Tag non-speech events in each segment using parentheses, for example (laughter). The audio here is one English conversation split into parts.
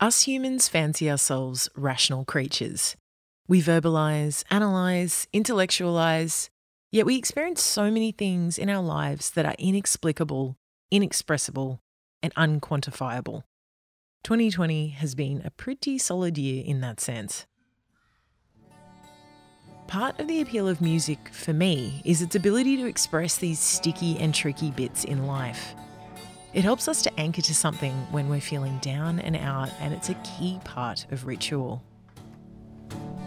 Us humans fancy ourselves rational creatures. We verbalize, analyze, intellectualize, yet we experience so many things in our lives that are inexplicable, inexpressible, and unquantifiable. 2020 has been a pretty solid year in that sense. Part of the appeal of music for me is its ability to express these sticky and tricky bits in life. It helps us to anchor to something when we're feeling down and out, and it's a key part of ritual.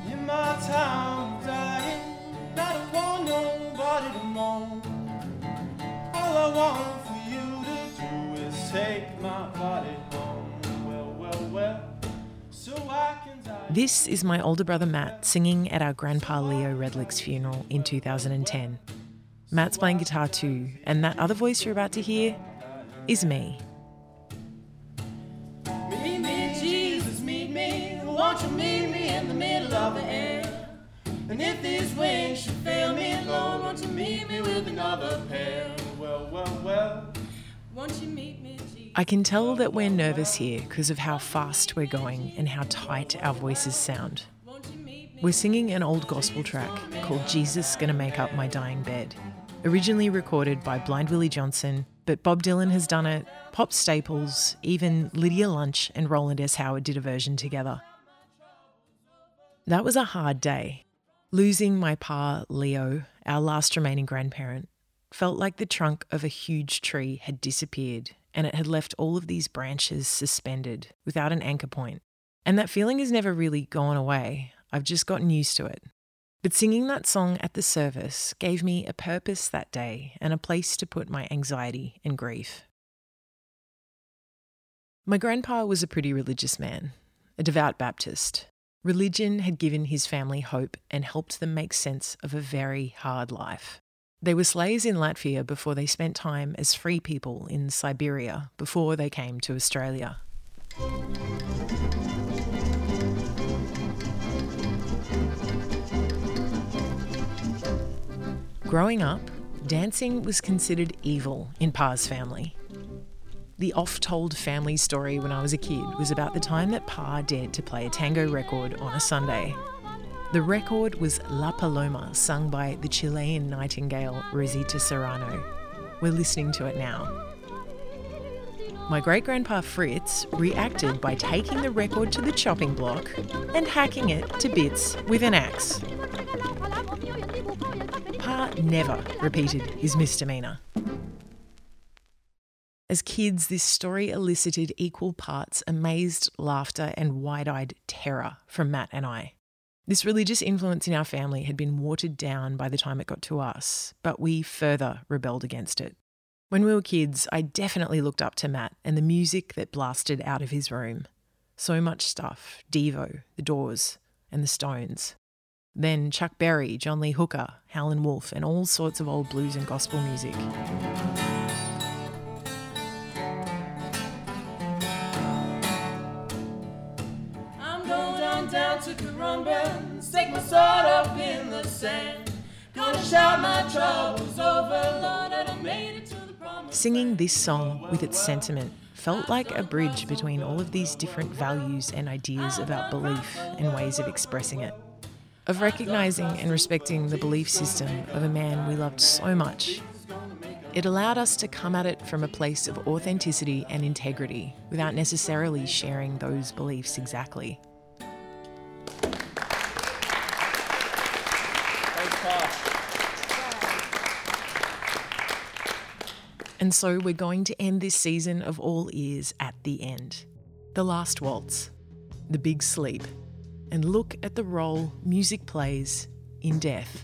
In my time dying, I want nobody to mourn. All I want for you to do is take my body home. Well, well, well, so I can die. This is my older brother Matt singing at our grandpa Leo Redlick's funeral in 2010. Matt's playing guitar too, and that other voice you're about to hear is me. Meet me, Jesus, meet me. Won't you meet me in the middle of the air? And if these wings should fail me, Lord, won't you meet me with another pair? Well, well, well. Won't you meet me? I can tell that we're nervous here because of how fast we're going and how tight our voices sound. We're singing an old gospel track called Jesus Gonna Make Up My Dying Bed, originally recorded by Blind Willie Johnson but Bob Dylan has done it, Pops Staples, even Lydia Lunch and Rowland S. Howard did a version together. That was a hard day. Losing my pa, Leo, our last remaining grandparent, felt like the trunk of a huge tree had disappeared and it had left all of these branches suspended without an anchor point. And that feeling has never really gone away. I've just gotten used to it. But singing that song at the service gave me a purpose that day and a place to put my anxiety and grief. My grandpa was a pretty religious man, a devout Baptist. Religion had given his family hope and helped them make sense of a very hard life. They were slaves in Latvia before they spent time as free people in Siberia before they came to Australia. Growing up, dancing was considered evil in Pa's family. The oft told family story when I was a kid was about the time that Pa dared to play a tango record on a Sunday. The record was La Paloma, sung by the Chilean nightingale Rosita Serrano. We're listening to it now. My great grandpa Fritz reacted by taking the record to the chopping block and hacking it to bits with an axe. Never repeated his misdemeanour. As kids, this story elicited equal parts amazed laughter and wide eyed terror from Matt and I. This religious influence in our family had been watered down by the time it got to us, but we further rebelled against it. When we were kids, I definitely looked up to Matt and the music that blasted out of his room. So much stuff Devo, The Doors, and The Stones. Then Chuck Berry, John Lee Hooker, Howlin' Wolf, and all sorts of old blues and gospel music. I'm going down, down to stick my sword up in the sand. Gonna shout my troubles over, Lord, and I made it to the Singing this song with its sentiment felt like a bridge between all of these different values and ideas about belief and ways of expressing it of recognizing and respecting the belief system of a man we loved so much. It allowed us to come at it from a place of authenticity and integrity without necessarily sharing those beliefs exactly. And so we're going to end this season of All Ears at the end. The last waltz, the big sleep and look at the role music plays in death.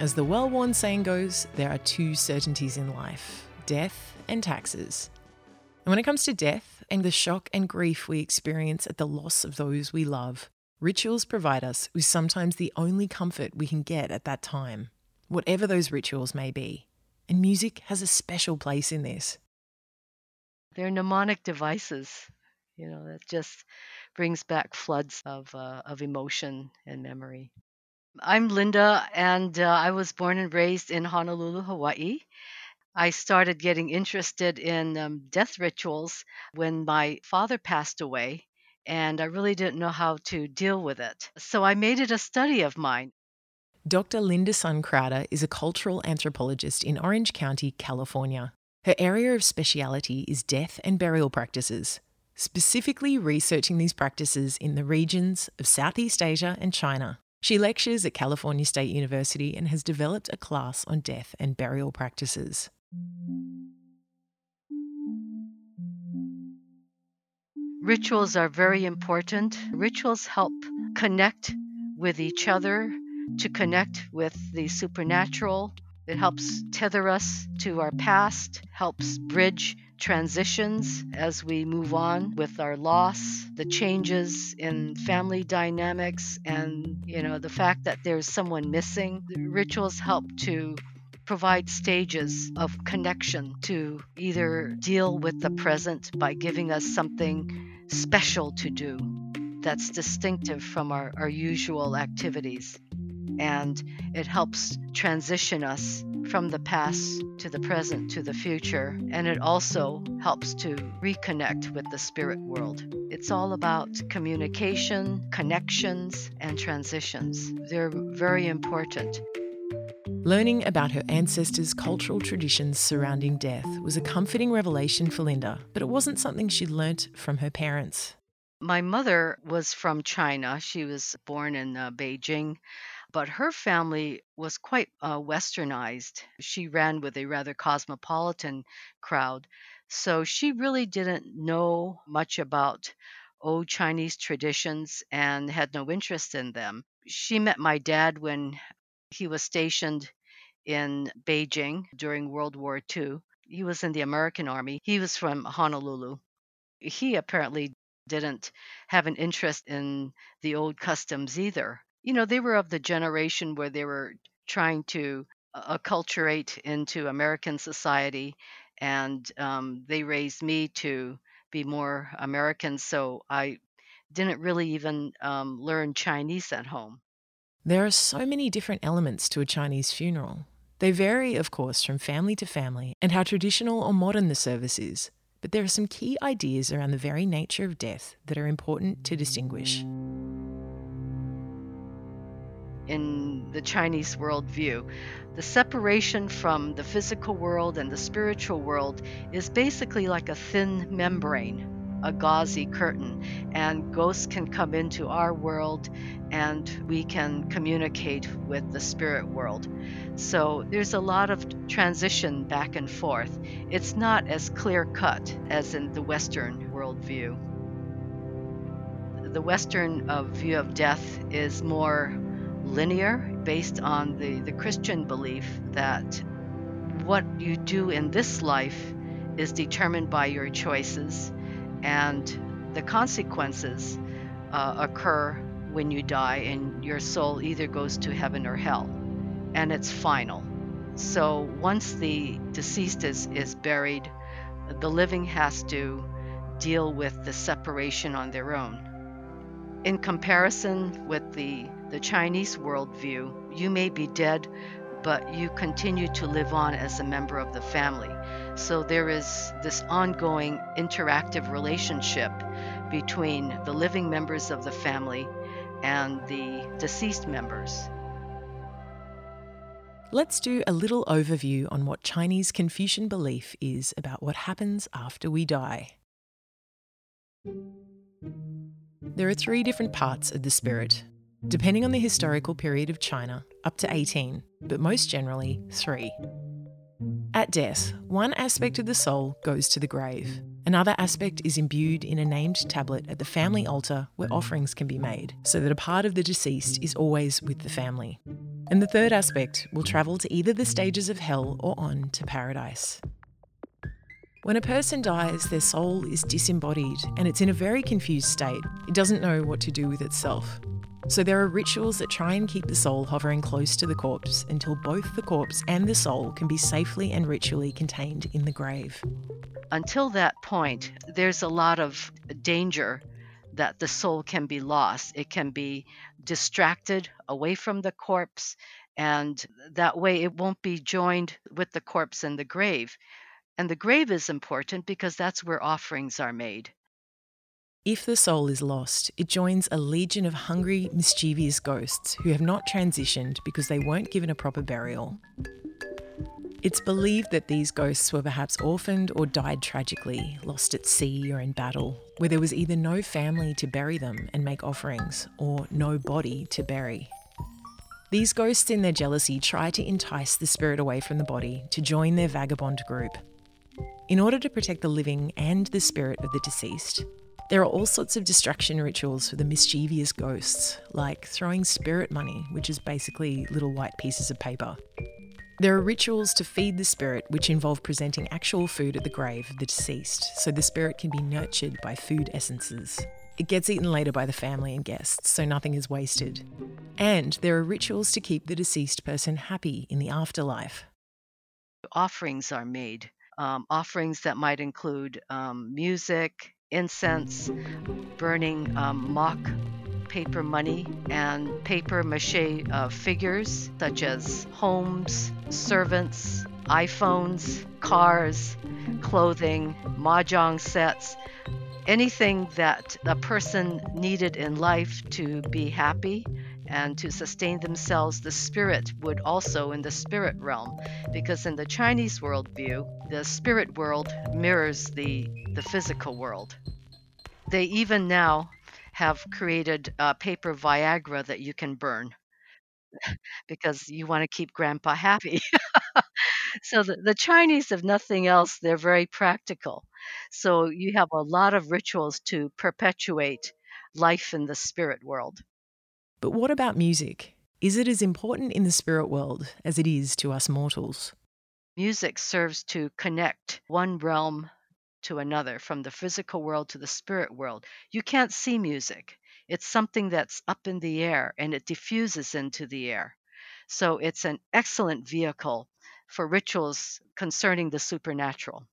As the well worn saying goes, there are two certainties in life death and taxes. And when it comes to death and the shock and grief we experience at the loss of those we love, rituals provide us with sometimes the only comfort we can get at that time, whatever those rituals may be. and music has a special place in this. They're mnemonic devices, you know, that just brings back floods of, uh, of emotion and memory. I'm Linda, and uh, I was born and raised in Honolulu, Hawaii. I started getting interested in um, death rituals when my father passed away, and I really didn't know how to deal with it. So I made it a study of mine. Dr. Linda Sun Crowder is a cultural anthropologist in Orange County, California. Her area of speciality is death and burial practices, specifically researching these practices in the regions of Southeast Asia and China. She lectures at California State University and has developed a class on death and burial practices. Rituals are very important. Rituals help connect with each other, to connect with the supernatural. It helps tether us to our past, helps bridge transitions as we move on with our loss, the changes in family dynamics, and you know the fact that there's someone missing. Rituals help to provide stages of connection to either deal with the present by giving us something special to do that's distinctive from our, our usual activities. And it helps transition us from the past to the present to the future. And it also helps to reconnect with the spirit world. It's all about communication, connections, and transitions. They're very important. Learning about her ancestors' cultural traditions surrounding death was a comforting revelation for Linda, but it wasn't something she learnt from her parents. My mother was from China. She was born in uh, Beijing, but her family was quite uh, westernized. She ran with a rather cosmopolitan crowd. So she really didn't know much about old Chinese traditions and had no interest in them. She met my dad when he was stationed in Beijing during World War II. He was in the American Army. He was from Honolulu. He apparently didn't have an interest in the old customs either. You know, they were of the generation where they were trying to acculturate into American society, and um, they raised me to be more American. So I didn't really even um, learn Chinese at home. There are so many different elements to a Chinese funeral. They vary, of course, from family to family and how traditional or modern the service is, but there are some key ideas around the very nature of death that are important to distinguish. In the Chinese worldview, the separation from the physical world and the spiritual world is basically like a thin membrane a gauzy curtain, and ghosts can come into our world and we can communicate with the spirit world. So there's a lot of transition back and forth. It's not as clear cut as in the Western worldview. The Western uh, view of death is more linear, based on the, the Christian belief that what you do in this life is determined by your choices and the consequences uh, occur when you die, and your soul either goes to heaven or hell, and it's final. So once the deceased is, is buried, the living has to deal with the separation on their own. In comparison with the, the Chinese worldview, you may be dead, but you continue to live on as a member of the family. So there is this ongoing interactive relationship between the living members of the family and the deceased members. Let's do a little overview on what Chinese Confucian belief is about what happens after we die. There are three different parts of the spirit, depending on the historical period of China, up to 18, but most generally, three. At death, one aspect of the soul goes to the grave. Another aspect is imbued in a named tablet at the family altar where offerings can be made, so that a part of the deceased is always with the family. And the third aspect will travel to either the stages of hell or on to paradise. When a person dies, their soul is disembodied and it's in a very confused state. It doesn't know what to do with itself. So there are rituals that try and keep the soul hovering close to the corpse until both the corpse and the soul can be safely and ritually contained in the grave. Until that point, there's a lot of danger that the soul can be lost. It can be distracted away from the corpse, and that way it won't be joined with the corpse in the grave. And the grave is important because that's where offerings are made. If the soul is lost, it joins a legion of hungry, mischievous ghosts who have not transitioned because they weren't given a proper burial. It's believed that these ghosts were perhaps orphaned or died tragically, lost at sea or in battle, where there was either no family to bury them and make offerings, or no body to bury. These ghosts, in their jealousy, try to entice the spirit away from the body to join their vagabond group. In order to protect the living and the spirit of the deceased, there are all sorts of distraction rituals for the mischievous ghosts, like throwing spirit money, which is basically little white pieces of paper. There are rituals to feed the spirit, which involve presenting actual food at the grave of the deceased, so the spirit can be nurtured by food essences. It gets eaten later by the family and guests, so nothing is wasted. And there are rituals to keep the deceased person happy in the afterlife. Offerings are made. Um, offerings that might include um, music, incense, burning um, mock paper money and paper mache uh, figures such as homes, servants, iPhones, cars, clothing, mahjong sets, anything that a person needed in life to be happy and to sustain themselves, the spirit would also in the spirit realm, because in the Chinese worldview, the spirit world mirrors the, the physical world. They even now have created a paper Viagra that you can burn (laughs) because you want to keep grandpa happy. (laughs) so the, the Chinese, if nothing else, they're very practical. So you have a lot of rituals to perpetuate life in the spirit world. But what about music? Is it as important in the spirit world as it is to us mortals? Music serves to connect one realm to another, from the physical world to the spirit world. You can't see music. It's something that's up in the air and it diffuses into the air. So it's an excellent vehicle for rituals concerning the supernatural.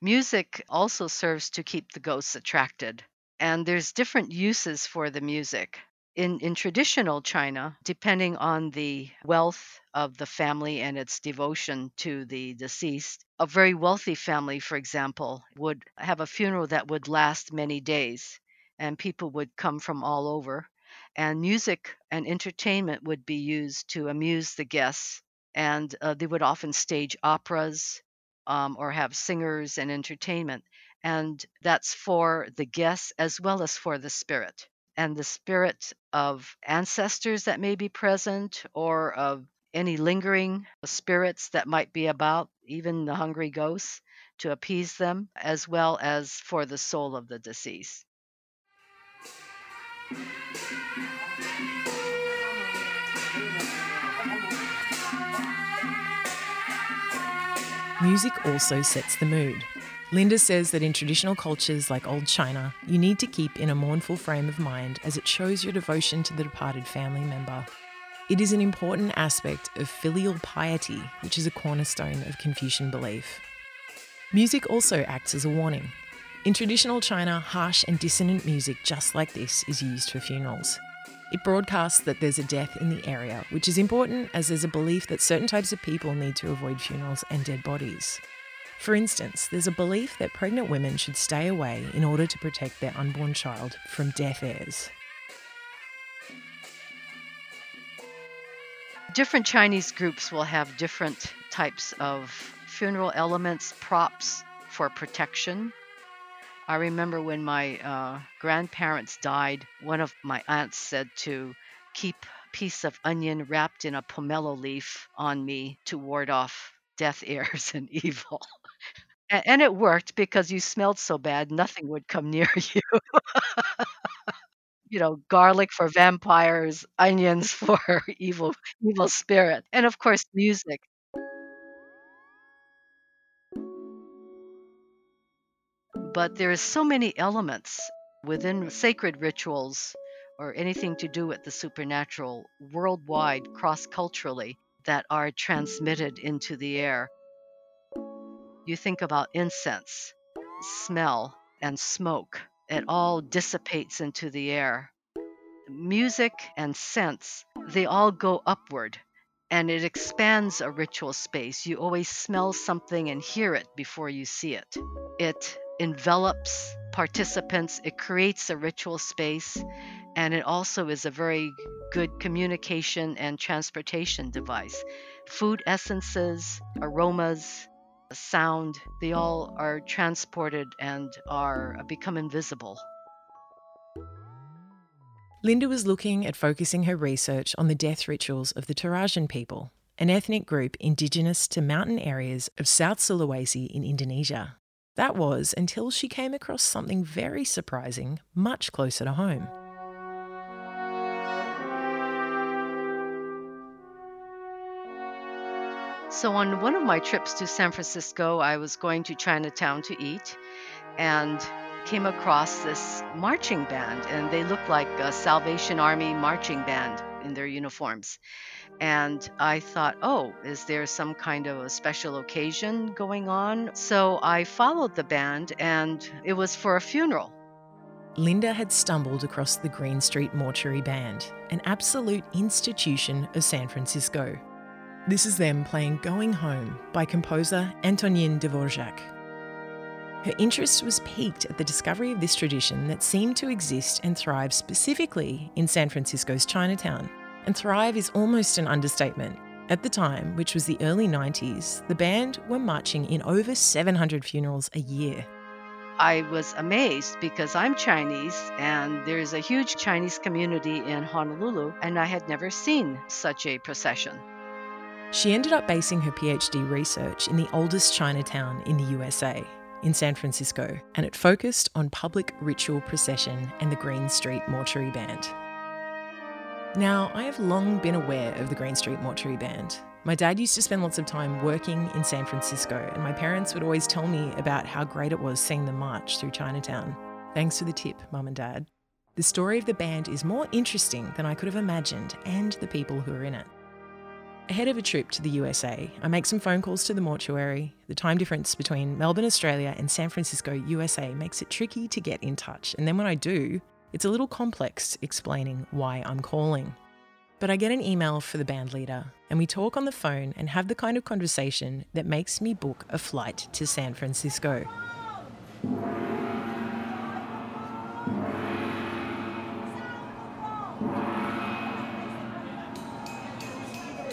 Music also serves to keep the ghosts attracted. And there's different uses for the music in, in traditional China, depending on the wealth of the family and its devotion to the deceased, a very wealthy family, for example, would have a funeral that would last many days, and people would come from all over. And music and entertainment would be used to amuse the guests, and uh, they would often stage operas um, or have singers and entertainment. And that's for the guests as well as for the spirit and the spirit of ancestors that may be present or of any lingering spirits that might be about, even the hungry ghosts, to appease them, as well as for the soul of the deceased. Music also sets the mood. Linda says that in traditional cultures like Old China, you need to keep in a mournful frame of mind as it shows your devotion to the departed family member. It is an important aspect of filial piety, which is a cornerstone of Confucian belief. Music also acts as a warning. In traditional China, harsh and dissonant music just like this is used for funerals. It broadcasts that there's a death in the area, which is important as there's a belief that certain types of people need to avoid funerals and dead bodies. For instance, there's a belief that pregnant women should stay away in order to protect their unborn child from deaf airs. Different Chinese groups will have different types of funeral elements, props for protection. I remember when my uh, grandparents died, one of my aunts said to keep a piece of onion wrapped in a pomelo leaf on me to ward off death airs (laughs) and evil. A- and it worked because you smelled so bad, nothing would come (laughs) near you. you know, garlic for vampires, (laughs) onions for evil evil spirit, and of course music. But there is so many elements within sacred rituals or anything to do with the supernatural worldwide, cross culturally, that are transmitted into the air. You think about incense, smell, and smoke. It all dissipates into the air. Music and scents, they all go upward and it expands a ritual space. You always smell something and hear it before you see it. It envelops participants, it creates a ritual space, and it also is a very good communication and transportation device. Food essences, aromas, sound, they all are transported and are uh, become invisible. Linda was looking at focusing her research on the death rituals of the Torajan people, an ethnic group indigenous to mountain areas of South Sulawesi in Indonesia. That was until she came across something very surprising much closer to home. So, on one of my trips to San Francisco, I was going to Chinatown to eat and came across this marching band, and they looked like a Salvation Army marching band in their uniforms. And I thought, oh, is there some kind of a special occasion going on? So I followed the band, and it was for a funeral. Linda had stumbled across the Green Street Mortuary Band, an absolute institution of San Francisco. This is them playing Going Home by composer Antonin Dvorak. Her interest was piqued at the discovery of this tradition that seemed to exist and thrive specifically in San Francisco's Chinatown. And thrive is almost an understatement. At the time, which was the early 90s, the band were marching in over 700 funerals a year. I was amazed because I'm Chinese and there's a huge Chinese community in Honolulu, and I had never seen such a procession. She ended up basing her PhD research in the oldest Chinatown in the USA, in San Francisco, and it focused on public ritual procession and the Green Street Mortuary Band. Now, I have long been aware of the Green Street Mortuary Band. My dad used to spend lots of time working in San Francisco, and my parents would always tell me about how great it was seeing them march through Chinatown. Thanks for the tip, Mum and Dad. The story of the band is more interesting than I could have imagined, and the people who are in it. Ahead of a trip to the USA, I make some phone calls to the mortuary. The time difference between Melbourne, Australia and San Francisco, USA makes it tricky to get in touch, and then when I do, it's a little complex explaining why I'm calling. But I get an email for the band leader, and we talk on the phone and have the kind of conversation that makes me book a flight to San Francisco.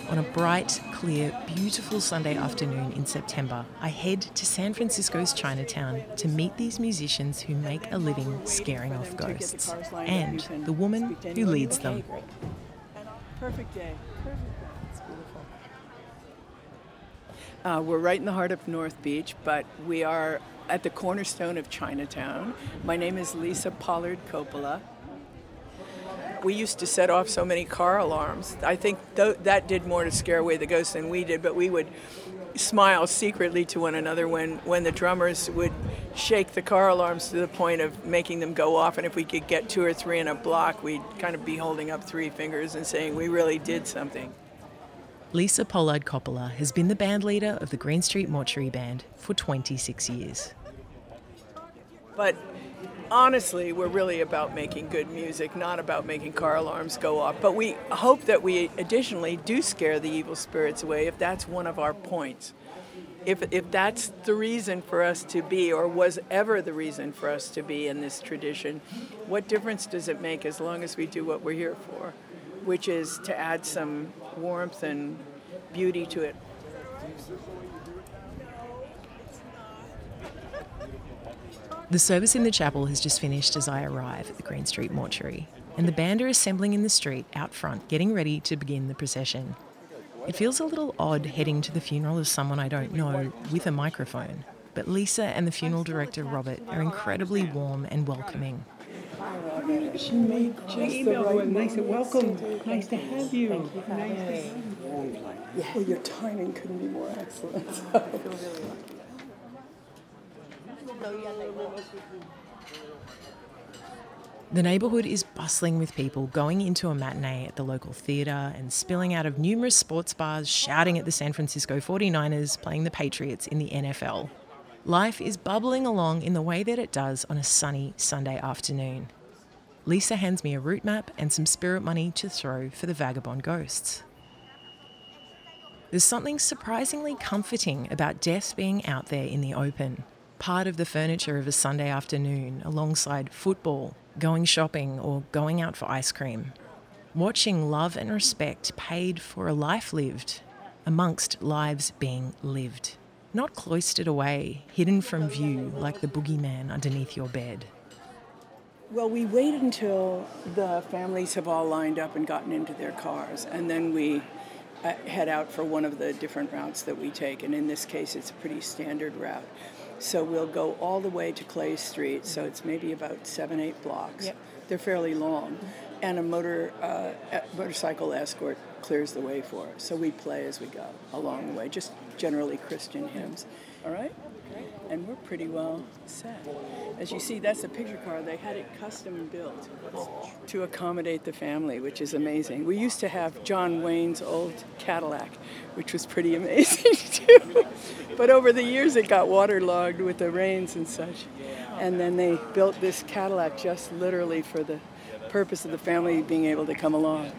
On a bright, clear, beautiful Sunday afternoon in September, I head to San Francisco's Chinatown to meet these musicians who make a living scaring off ghosts and the woman who leads them. Perfect day. Perfect It's beautiful. Uh, we're right in the heart of North Beach, but we are at the cornerstone of Chinatown. My name is Lisa Pollard Coppola we used to set off so many car alarms. I think th- that did more to scare away the ghosts than we did, but we would smile secretly to one another when, when the drummers would shake the car alarms to the point of making them go off. And if we could get two or three in a block, we'd kind of be holding up three fingers and saying, We really did something. Lisa Pollard Coppola has been the band leader of the Green Street Mortuary Band for 26 years. But honestly, we're really about making good music, not about making car alarms go off. But we hope that we additionally do scare the evil spirits away if that's one of our points. If, if that's the reason for us to be, or was ever the reason for us to be in this tradition, what difference does it make as long as we do what we're here for, which is to add some warmth and beauty to it? The service in the chapel has just finished as I arrive at the Green Street Mortuary, and the band are assembling in the street out front, getting ready to begin the procession. It feels a little odd heading to the funeral of someone I don't know with a microphone, but Lisa and the funeral director Robert are incredibly warm and welcoming. She made just the right nice welcome. Nice to have you. Nice to have you. Well, your timing couldn't be more excellent. (laughs) The neighbourhood is bustling with people going into a matinee at the local theatre and spilling out of numerous sports bars, shouting at the San Francisco 49ers playing the Patriots in the NFL. Life is bubbling along in the way that it does on a sunny Sunday afternoon. Lisa hands me a route map and some spirit money to throw for the vagabond ghosts. There's something surprisingly comforting about death being out there in the open, part of the furniture of a Sunday afternoon alongside football, going shopping, or going out for ice cream. Watching love and respect paid for a life lived amongst lives being lived. Not cloistered away, hidden from view like the boogeyman underneath your bed. Well, we wait until the families have all lined up and gotten into their cars, and then we uh, head out for one of the different routes that we take. And in this case, it's a pretty standard route. So we'll go all the way to Clay Street. So it's maybe about seven, eight blocks. Yep. They're fairly long, and a motor uh, motorcycle escort clears the way for us. So we play as we go along the way, just generally Christian hymns. All right? And we're pretty well set. As you see, that's a picture car. They had it custom built to accommodate the family, which is amazing. We used to have John Wayne's old Cadillac, which was pretty (laughs) amazing too. but over the years, it got waterlogged with the rains and such. And then they built this Cadillac just literally for the purpose of the family being able to come along.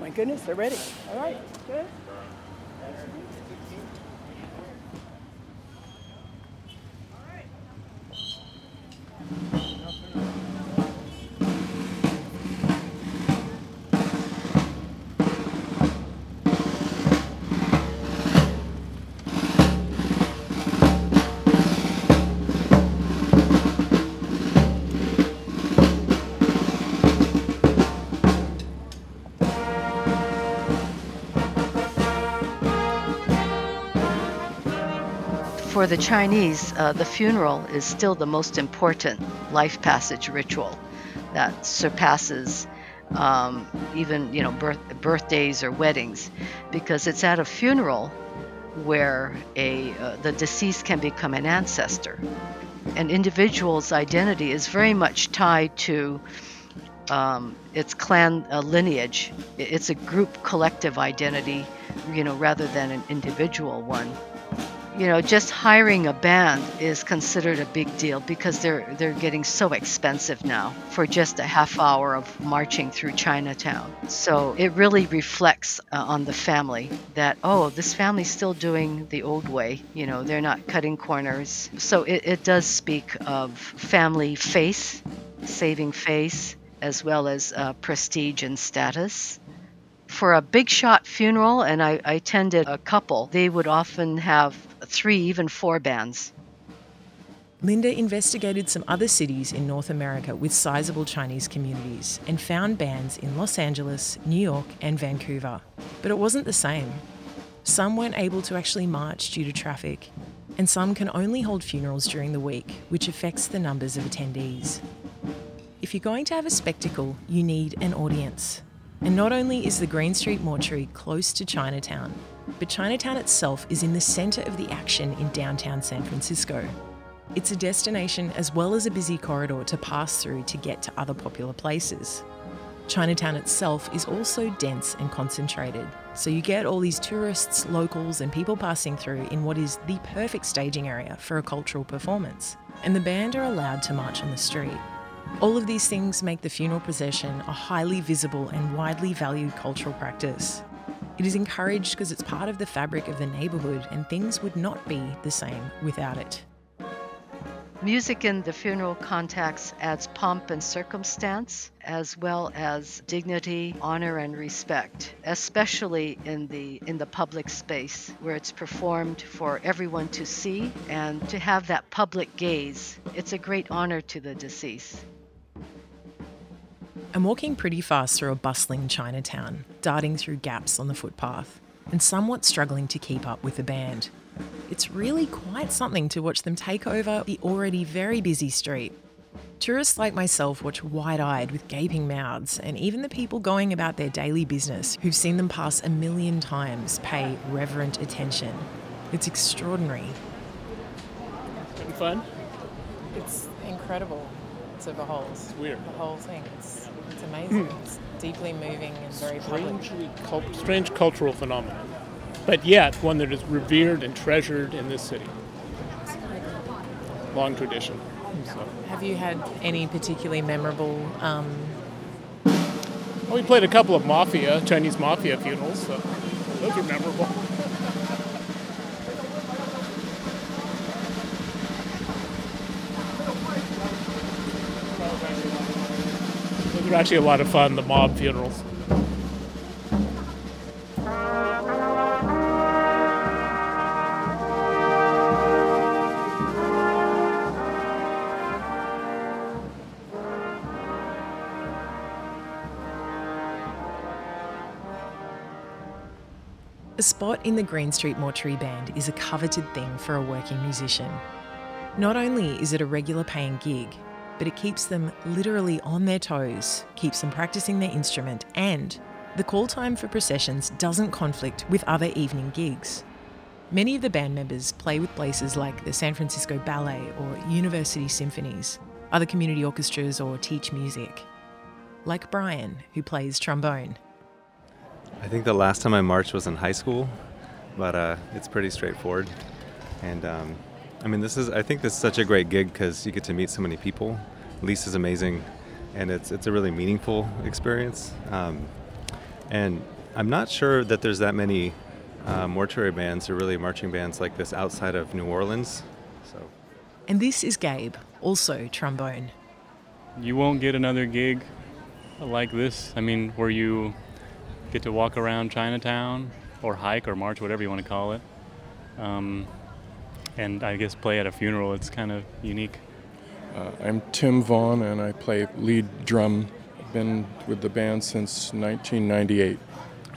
My goodness, they're ready. All right, good. For the Chinese, uh, the funeral is still the most important life passage ritual that surpasses um, even you know birth, birthdays or weddings, because it's at a funeral where a uh, the deceased can become an ancestor. An individual's identity is very much tied to um, its clan uh, lineage. It's a group collective identity, you know, rather than an individual one you know, just hiring a band is considered a big deal because they're they're getting so expensive now for just a half hour of marching through Chinatown. So it really reflects uh, on the family that oh, this family's still doing the old way. You know, they're not cutting corners. So it, it does speak of family face, saving face, as well as uh, prestige and status for a big shot funeral, and I, I attended a couple, they would often have three, even four bands. Linda investigated some other cities in North America with sizable Chinese communities and found bands in Los Angeles, New York, and Vancouver. But it wasn't the same. Some weren't able to actually march due to traffic, and some can only hold funerals during the week, which affects the numbers of attendees. If you're going to have a spectacle, you need an audience. And not only is the Green Street Mortuary close to Chinatown, but Chinatown itself is in the centre of the action in downtown San Francisco. It's a destination as well as a busy corridor to pass through to get to other popular places. Chinatown itself is also dense and concentrated, so you get all these tourists, locals, and people passing through in what is the perfect staging area for a cultural performance. And the band are allowed to march on the street. All of these things make the funeral procession a highly visible and widely valued cultural practice. It is encouraged because it's part of the fabric of the neighbourhood and things would not be the same without it. Music in the funeral context adds pomp and circumstance, as well as dignity, honor, and respect, especially in the in the public space where it's performed for everyone to see and to have that public gaze. It's a great honor to the deceased. I'm walking pretty fast through a bustling Chinatown, darting through gaps on the footpath, and somewhat struggling to keep up with the band. It's really quite something to watch them take over the already very busy street. Tourists like myself watch wide eyed with gaping mouths, and even the people going about their daily business who've seen them pass a million times pay reverent attention. It's extraordinary. Having fun? It's incredible. to behold. It's weird. The whole thing. It's, it's amazing. Hmm. it's deeply moving and very. Strangely strange cultural phenomenon, but yet one that is revered and treasured in this city. Long tradition. So. Have you had any particularly memorable? Um, Well, we played a couple of mafia, Chinese mafia funerals, so those are memorable. Those are actually a lot of fun, the mob funerals. a spot in the Green Street Mortuary Band is a coveted thing for a working musician. Not only is it a regular paying gig, but it keeps them literally on their toes, keeps them practicing their instrument, and the call time for processions doesn't conflict with other evening gigs. Many of the band members play with places like the San Francisco Ballet or University Symphonies, other community orchestras, or teach music. Like Brian, who plays trombone. I think the last time I marched was in high school, but uh, it's pretty straightforward. And um, I mean, this is I think this is such a great gig because you get to meet so many people. Lisa's amazing, and it's it's a really meaningful experience. Um, and I'm not sure that there's that many uh, mortuary bands or really marching bands like this outside of New Orleans. So And this is Gabe, also trombone. You won't get another gig like this. I mean, where you get to walk around Chinatown or hike or march, whatever you want to call it. Um, and I guess play at a funeral. It's kind of unique. Uh, I'm Tim Vaughn, and I play lead drum. Been with the band since 1998.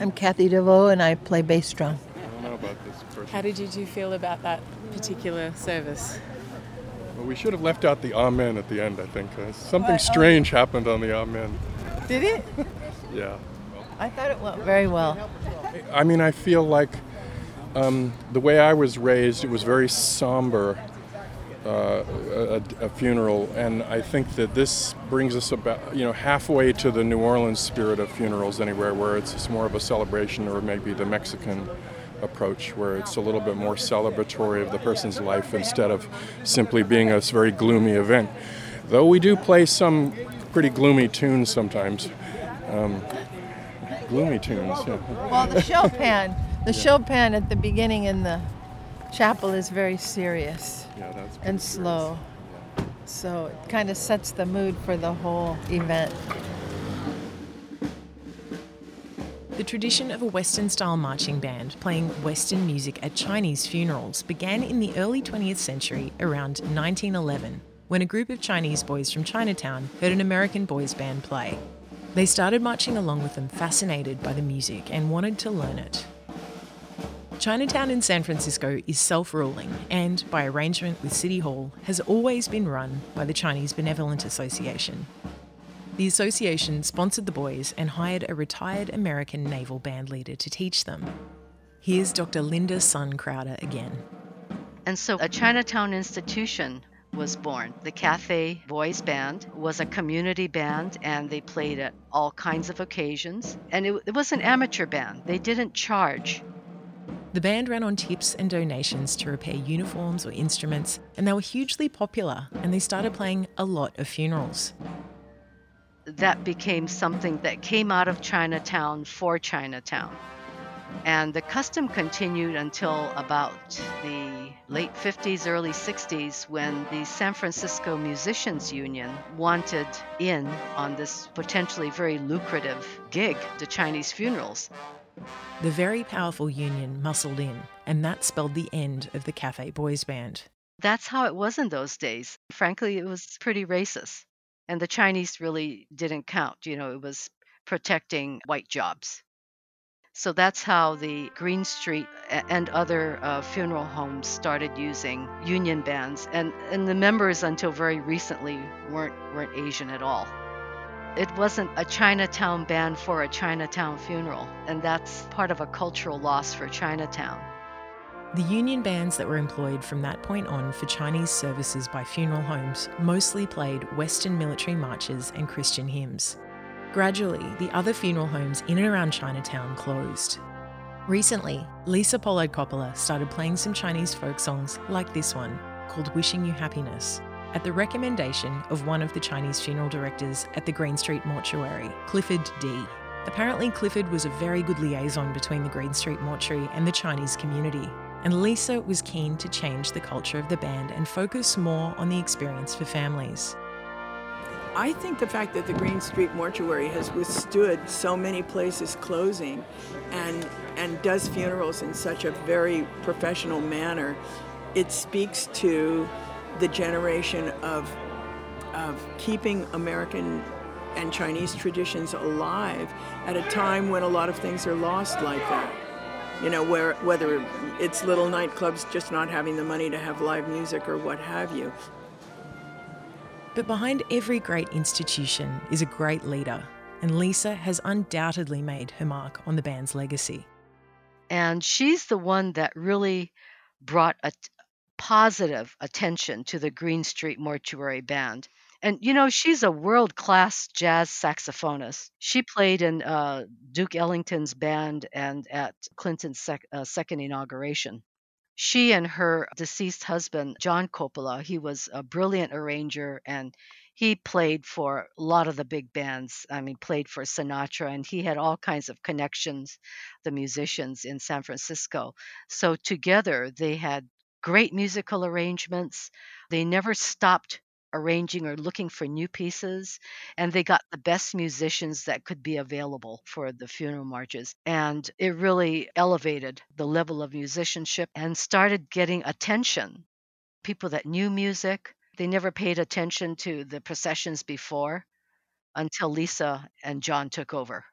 I'm Kathy DeVoe, and I play bass drum. I don't know about this person. How did you two feel about that particular service? Well, we should have left out the amen at the end. I think uh, something strange happened on the amen. Did it? Yeah. I thought it went very well. I mean, I feel like um, the way I was raised, it was very somber, uh, a, a funeral, and I think that this brings us about, you know, halfway to the New Orleans spirit of funerals anywhere, where it's, more of a celebration, or maybe the Mexican approach, where it's a little bit more celebratory of the person's life instead of simply being a very gloomy event. Though we do play some pretty gloomy tunes sometimes. Um, gloomy tunes. Yeah. Well, the Chopin, (laughs) the Chopin at the beginning in the chapel is very serious Yeah, that's and serious. slow. So it kind of sets the mood for the whole event. The tradition of a Western style marching band playing Western music at Chinese funerals began in the early 20th century around 1911 when a group of Chinese boys from Chinatown heard an American boys band play. They started marching along with them, fascinated by the music, and wanted to learn it. Chinatown in San Francisco is self ruling and, by arrangement with City Hall, has always been run by the Chinese Benevolent Association. The association sponsored the boys and hired a retired American naval band leader to teach them. Here's Dr. Linda Sun Crowder again. And so a Chinatown institution was born. The Cathay Boys Band was a community band and they played at all kinds of occasions. And it, it was an amateur band, they didn't charge. The band ran on tips and donations to repair uniforms or instruments, and they were hugely popular and they started playing a lot of funerals. That became something that came out of Chinatown for Chinatown. And the custom continued until about the late 50s, early 60s, when the San Francisco Musicians Union wanted in on this potentially very lucrative gig, the Chinese funerals. The very powerful union muscled in, and that spelled the end of the Cathay Boys Band. That's how it was in those days. Frankly, it was pretty racist. And the Chinese really didn't count. You know, it was protecting white jobs. So that's how the Green Street and other uh, funeral homes started using union bands, and, and the members until very recently weren't weren't Asian at all. It wasn't a Chinatown band for a Chinatown funeral, and that's part of a cultural loss for Chinatown. The union bands that were employed from that point on for Chinese services by funeral homes mostly played Western military marches and Christian hymns. Gradually, the other funeral homes in and around Chinatown closed. Recently, Lisa Pollard Coppola started playing some Chinese folk songs like this one, called Wishing You Happiness, at the recommendation of one of the Chinese funeral directors at the Green Street Mortuary, Clifford D. Apparently, Clifford was a very good liaison between the Green Street Mortuary and the Chinese community, and Lisa was keen to change the culture of the band and focus more on the experience for families. I think the fact that the Green Street Mortuary has withstood so many places closing and and does funerals in such a very professional manner, it speaks to the generation of of keeping American and Chinese traditions alive at a time when a lot of things are lost like that. You know, where whether it's little nightclubs just not having the money to have live music or what have you. But behind every great institution is a great leader, and Lisa has undoubtedly made her mark on the band's legacy. And she's the one that really brought a t- positive attention to the Green Street Mortuary Band. And you know, she's a world class jazz saxophonist. She played in uh, Duke Ellington's band and at Clinton's sec- uh, second inauguration. She and her deceased husband, John Coppola, he was a brilliant arranger and he played for a lot of the big bands. I mean, played for Sinatra, and he had all kinds of connections, the musicians in San Francisco. So together they had great musical arrangements. They never stopped arranging or looking for new pieces and they got the best musicians that could be available for the funeral marches and it really elevated the level of musicianship and started getting attention people that knew music they never paid attention to the processions before until Lisa and John took over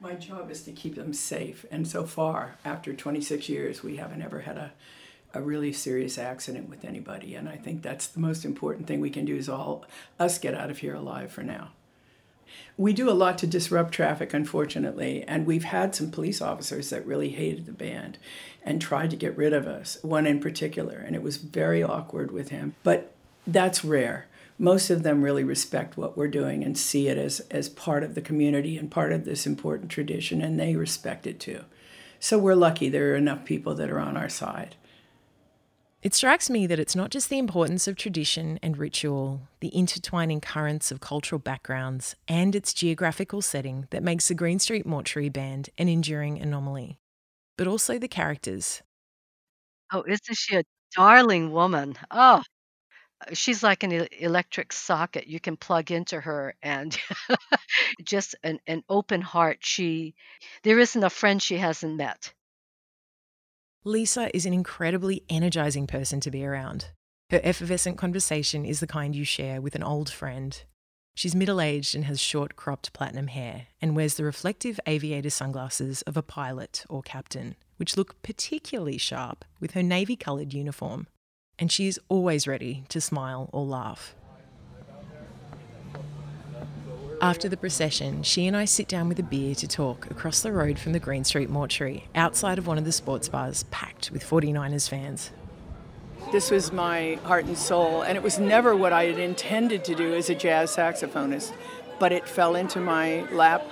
My job is to keep them safe, and so far, after 26 years, we haven't ever had a, a really serious accident with anybody. And I think that's the most important thing we can do is all us get out of here alive for now. We do a lot to disrupt traffic, unfortunately, and we've had some police officers that really hated the band and tried to get rid of us, one in particular, and it was very awkward with him. But that's rare. Most of them really respect what we're doing and see it as, as part of the community and part of this important tradition, and they respect it too. So we're lucky there are enough people that are on our side. It strikes me that it's not just the importance of tradition and ritual, the intertwining currents of cultural backgrounds, and its geographical setting that makes the Green Street Mortuary Band an enduring anomaly, but also the characters. Oh, isn't she a darling woman? Oh, she's like an electric socket you can plug into her and (laughs) just an, an open heart. She, there isn't a friend she hasn't met. Lisa is an incredibly energizing person to be around. Her effervescent conversation is the kind you share with an old friend. She's middle aged and has short cropped platinum hair and wears the reflective aviator sunglasses of a pilot or captain, which look particularly sharp with her navy coloured uniform. And she is always ready to smile or laugh. After the procession, she and I sit down with a beer to talk across the road from the Green Street Mortuary, outside of one of the sports bars packed with 49ers fans. This was my heart and soul, and it was never what I had intended to do as a jazz saxophonist, but it fell into my lap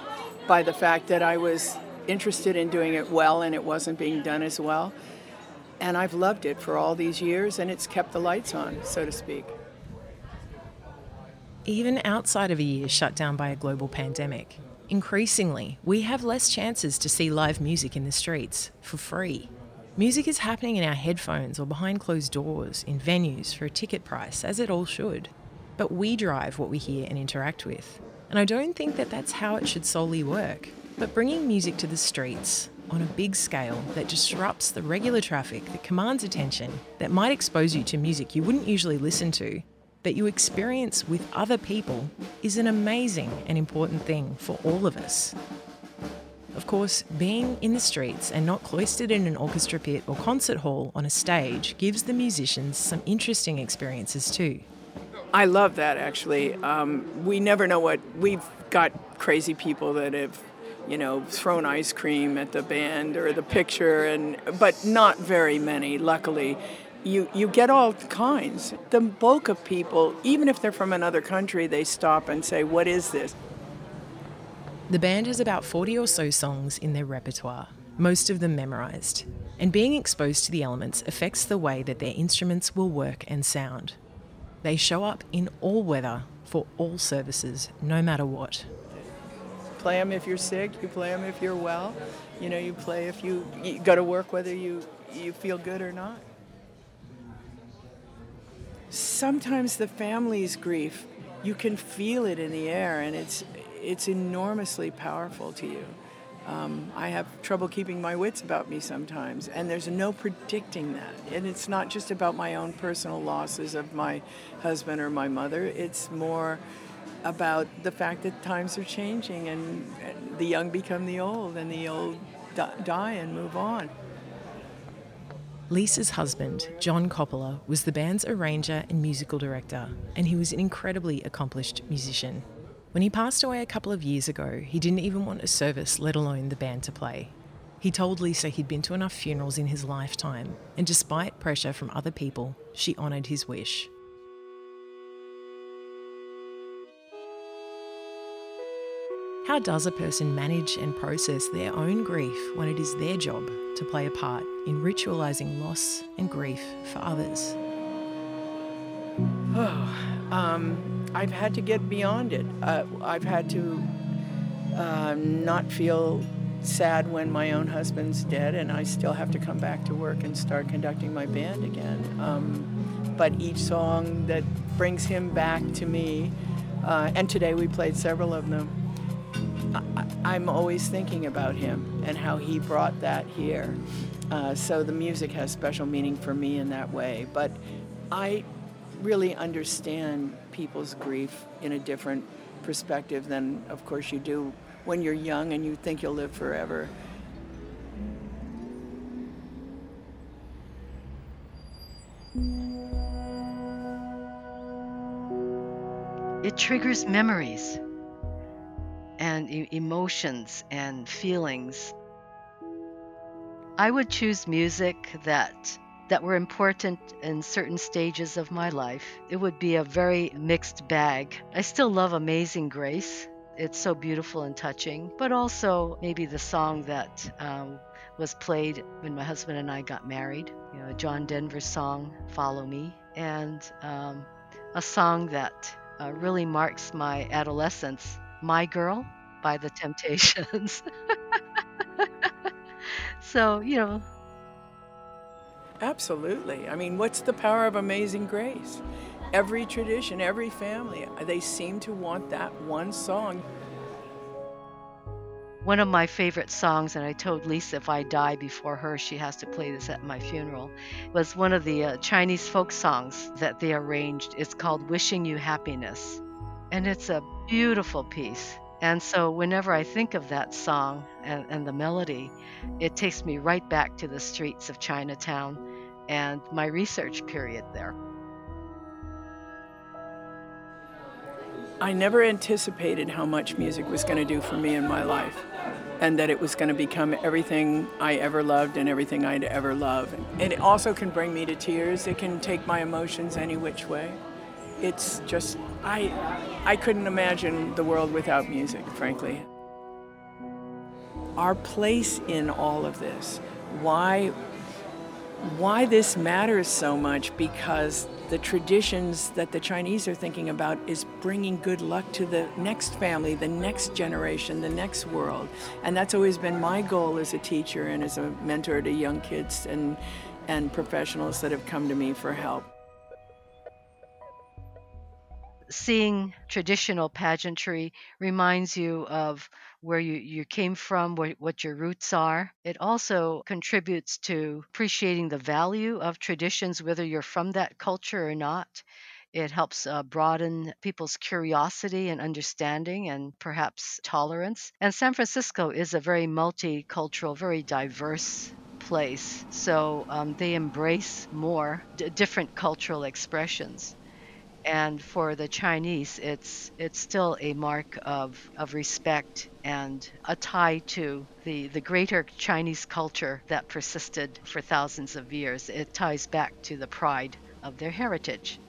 by the fact that I was interested in doing it well and it wasn't being done as well. And I've loved it for all these years, and it's kept the lights on, so to speak. Even outside of a year shut down by a global pandemic, increasingly we have less chances to see live music in the streets for free. Music is happening in our headphones or behind closed doors in venues for a ticket price, as it all should. But we drive what we hear and interact with. And I don't think that that's how it should solely work. But bringing music to the streets on a big scale that disrupts the regular traffic, that commands attention, that might expose you to music you wouldn't usually listen to, that you experience with other people is an amazing and important thing for all of us. Of course, being in the streets and not cloistered in an orchestra pit or concert hall on a stage gives the musicians some interesting experiences too. I love that actually. Um, we never know what we've got crazy people that have you know, thrown ice cream at the band or the picture, and but not very many, luckily. You, you get all kinds. The bulk of people, even if they're from another country, they stop and say, What is this? The band has about 40 or so songs in their repertoire, most of them memorised, and being exposed to the elements affects the way that their instruments will work and sound. They show up in all weather for all services, no matter what. Play them if you're sick, you play them if you're well. You know, you play if you, you go to work whether you, you feel good or not. Sometimes the family's grief, you can feel it in the air, and it's it's enormously powerful to you. Um, I have trouble keeping my wits about me sometimes, and there's no predicting that. And it's not just about my own personal losses of my husband or my mother, it's more about the fact that times are changing and, and the young become the old, and the old die and move on. Lisa's husband, John Coppola, was the band's arranger and musical director, and he was an incredibly accomplished musician. When he passed away a couple of years ago, he didn't even want a service, let alone the band to play. He told Lisa he'd been to enough funerals in his lifetime, and despite pressure from other people, she honoured his wish. How does a person manage and process their own grief when it is their job to play a part in ritualizing loss and grief for others? (sighs) Oh, um, I've had to get beyond it. Uh, I've had to uh, not feel sad when my own husband's dead, and I still have to come back to work and start conducting my band again. Um, but each song that brings him back to me, uh, and today we played several of them, I, am always thinking about him and how he brought that here. Uh, so the music has special meaning for me in that way. But I really understand people's grief in a different perspective than, of course, you do when you're young and you think you'll live forever. It triggers memories and e- emotions and feelings. I would choose music that that were important in certain stages of my life. It would be a very mixed bag. I still love Amazing Grace. It's so beautiful and touching, but also maybe the song that um, was played when my husband and I got married, you know, John Denver song, Follow Me, and um, a song that uh, really marks my adolescence, My Girl by The Temptations. (laughs) so, you know, Absolutely. I mean, what's the power of amazing grace? Every tradition, every family, they seem to want that one song. One of my favorite songs, and I told Lisa if I die before her, she has to play this at my funeral, was one of the uh, Chinese folk songs that they arranged. It's called Wishing You Happiness. And it's a beautiful piece. And so, whenever I think of that song and, and, the melody, it takes me right back to the streets of Chinatown and my research period there. I never anticipated how much music was going to do for me in my life, and that it was going to become everything I ever loved and everything I'd ever love. And it also can bring me to tears, it can take my emotions any which way it's just I I couldn't imagine the world without music, frankly. Our place in all of this, why why this matters so much because the traditions that the Chinese are thinking about is bringing good luck to the next family, the next generation, the next world. And that's always been my goal as a teacher and as a mentor to young kids and and professionals that have come to me for help seeing traditional pageantry reminds you of where you, you came from, what, what your roots are. It also contributes to appreciating the value of traditions, whether you're from that culture or not. It helps uh, broaden people's curiosity and understanding and perhaps tolerance. And San Francisco is a very multicultural, very diverse place. So um, they embrace more d- different cultural expressions And for the Chinese, it's it's still a mark of, of respect and a tie to the, the greater Chinese culture that persisted for thousands of years. It ties back to the pride of their heritage.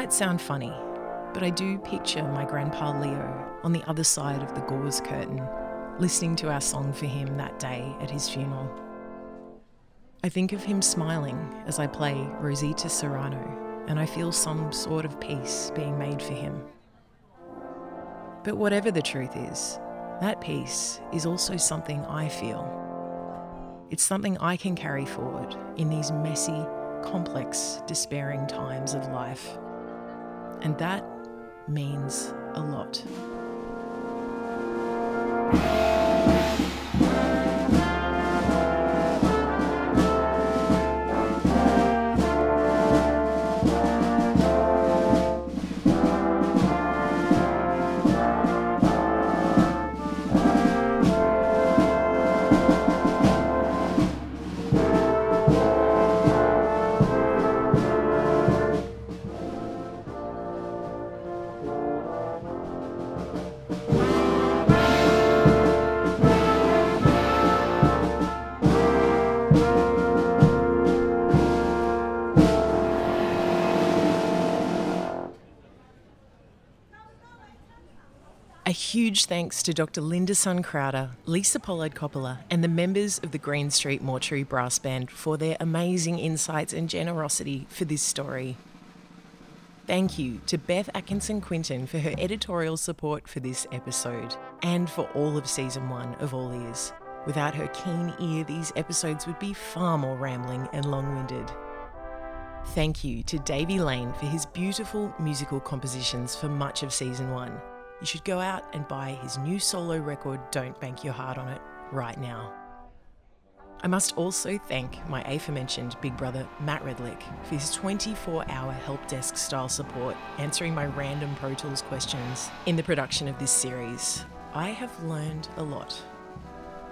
Might sound funny, but I do picture my grandpa Leo on the other side of the gauze curtain, listening to our song for him that day at his funeral. I think of him smiling as I play Rosita Serrano, and I feel some sort of peace being made for him. But whatever the truth is, that peace is also something I feel. It's something I can carry forward in these messy, complex, despairing times of life. And that means a lot. Thanks to Dr. Linda Sun Crowder, Lisa Pollard Coppola, and the members of the Green Street Mortuary Brass Band for their amazing insights and generosity for this story. Thank you to Beth Atkinson Quinton for her editorial support for this episode and for all of season one of All Ears. Without her keen ear, these episodes would be far more rambling and long winded. Thank you to Davey Lane for his beautiful musical compositions for much of season one. You should go out and buy his new solo record, Don't Bank Your Heart on It, right now. I must also thank my aforementioned big brother, Matt Redlick, for his 24 hour help desk style support, answering my random Pro Tools questions in the production of this series. I have learned a lot.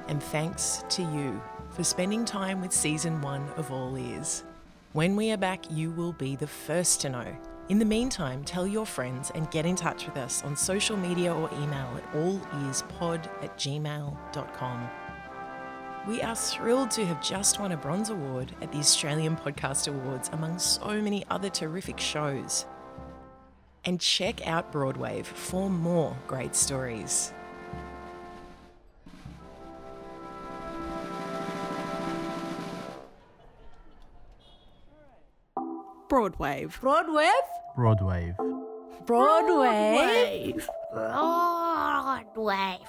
And thanks to you for spending time with season one of All Ears. When we are back, you will be the first to know. In the meantime, tell your friends and get in touch with us on social media or email at allearspod at gmail.com. We are thrilled to have just won a Bronze Award at the Australian Podcast Awards, among so many other terrific shows. And check out Broadwave for more great stories. Broadwave. Broadwave? Broadwave. Broadwave. Broadwave. Broadwave.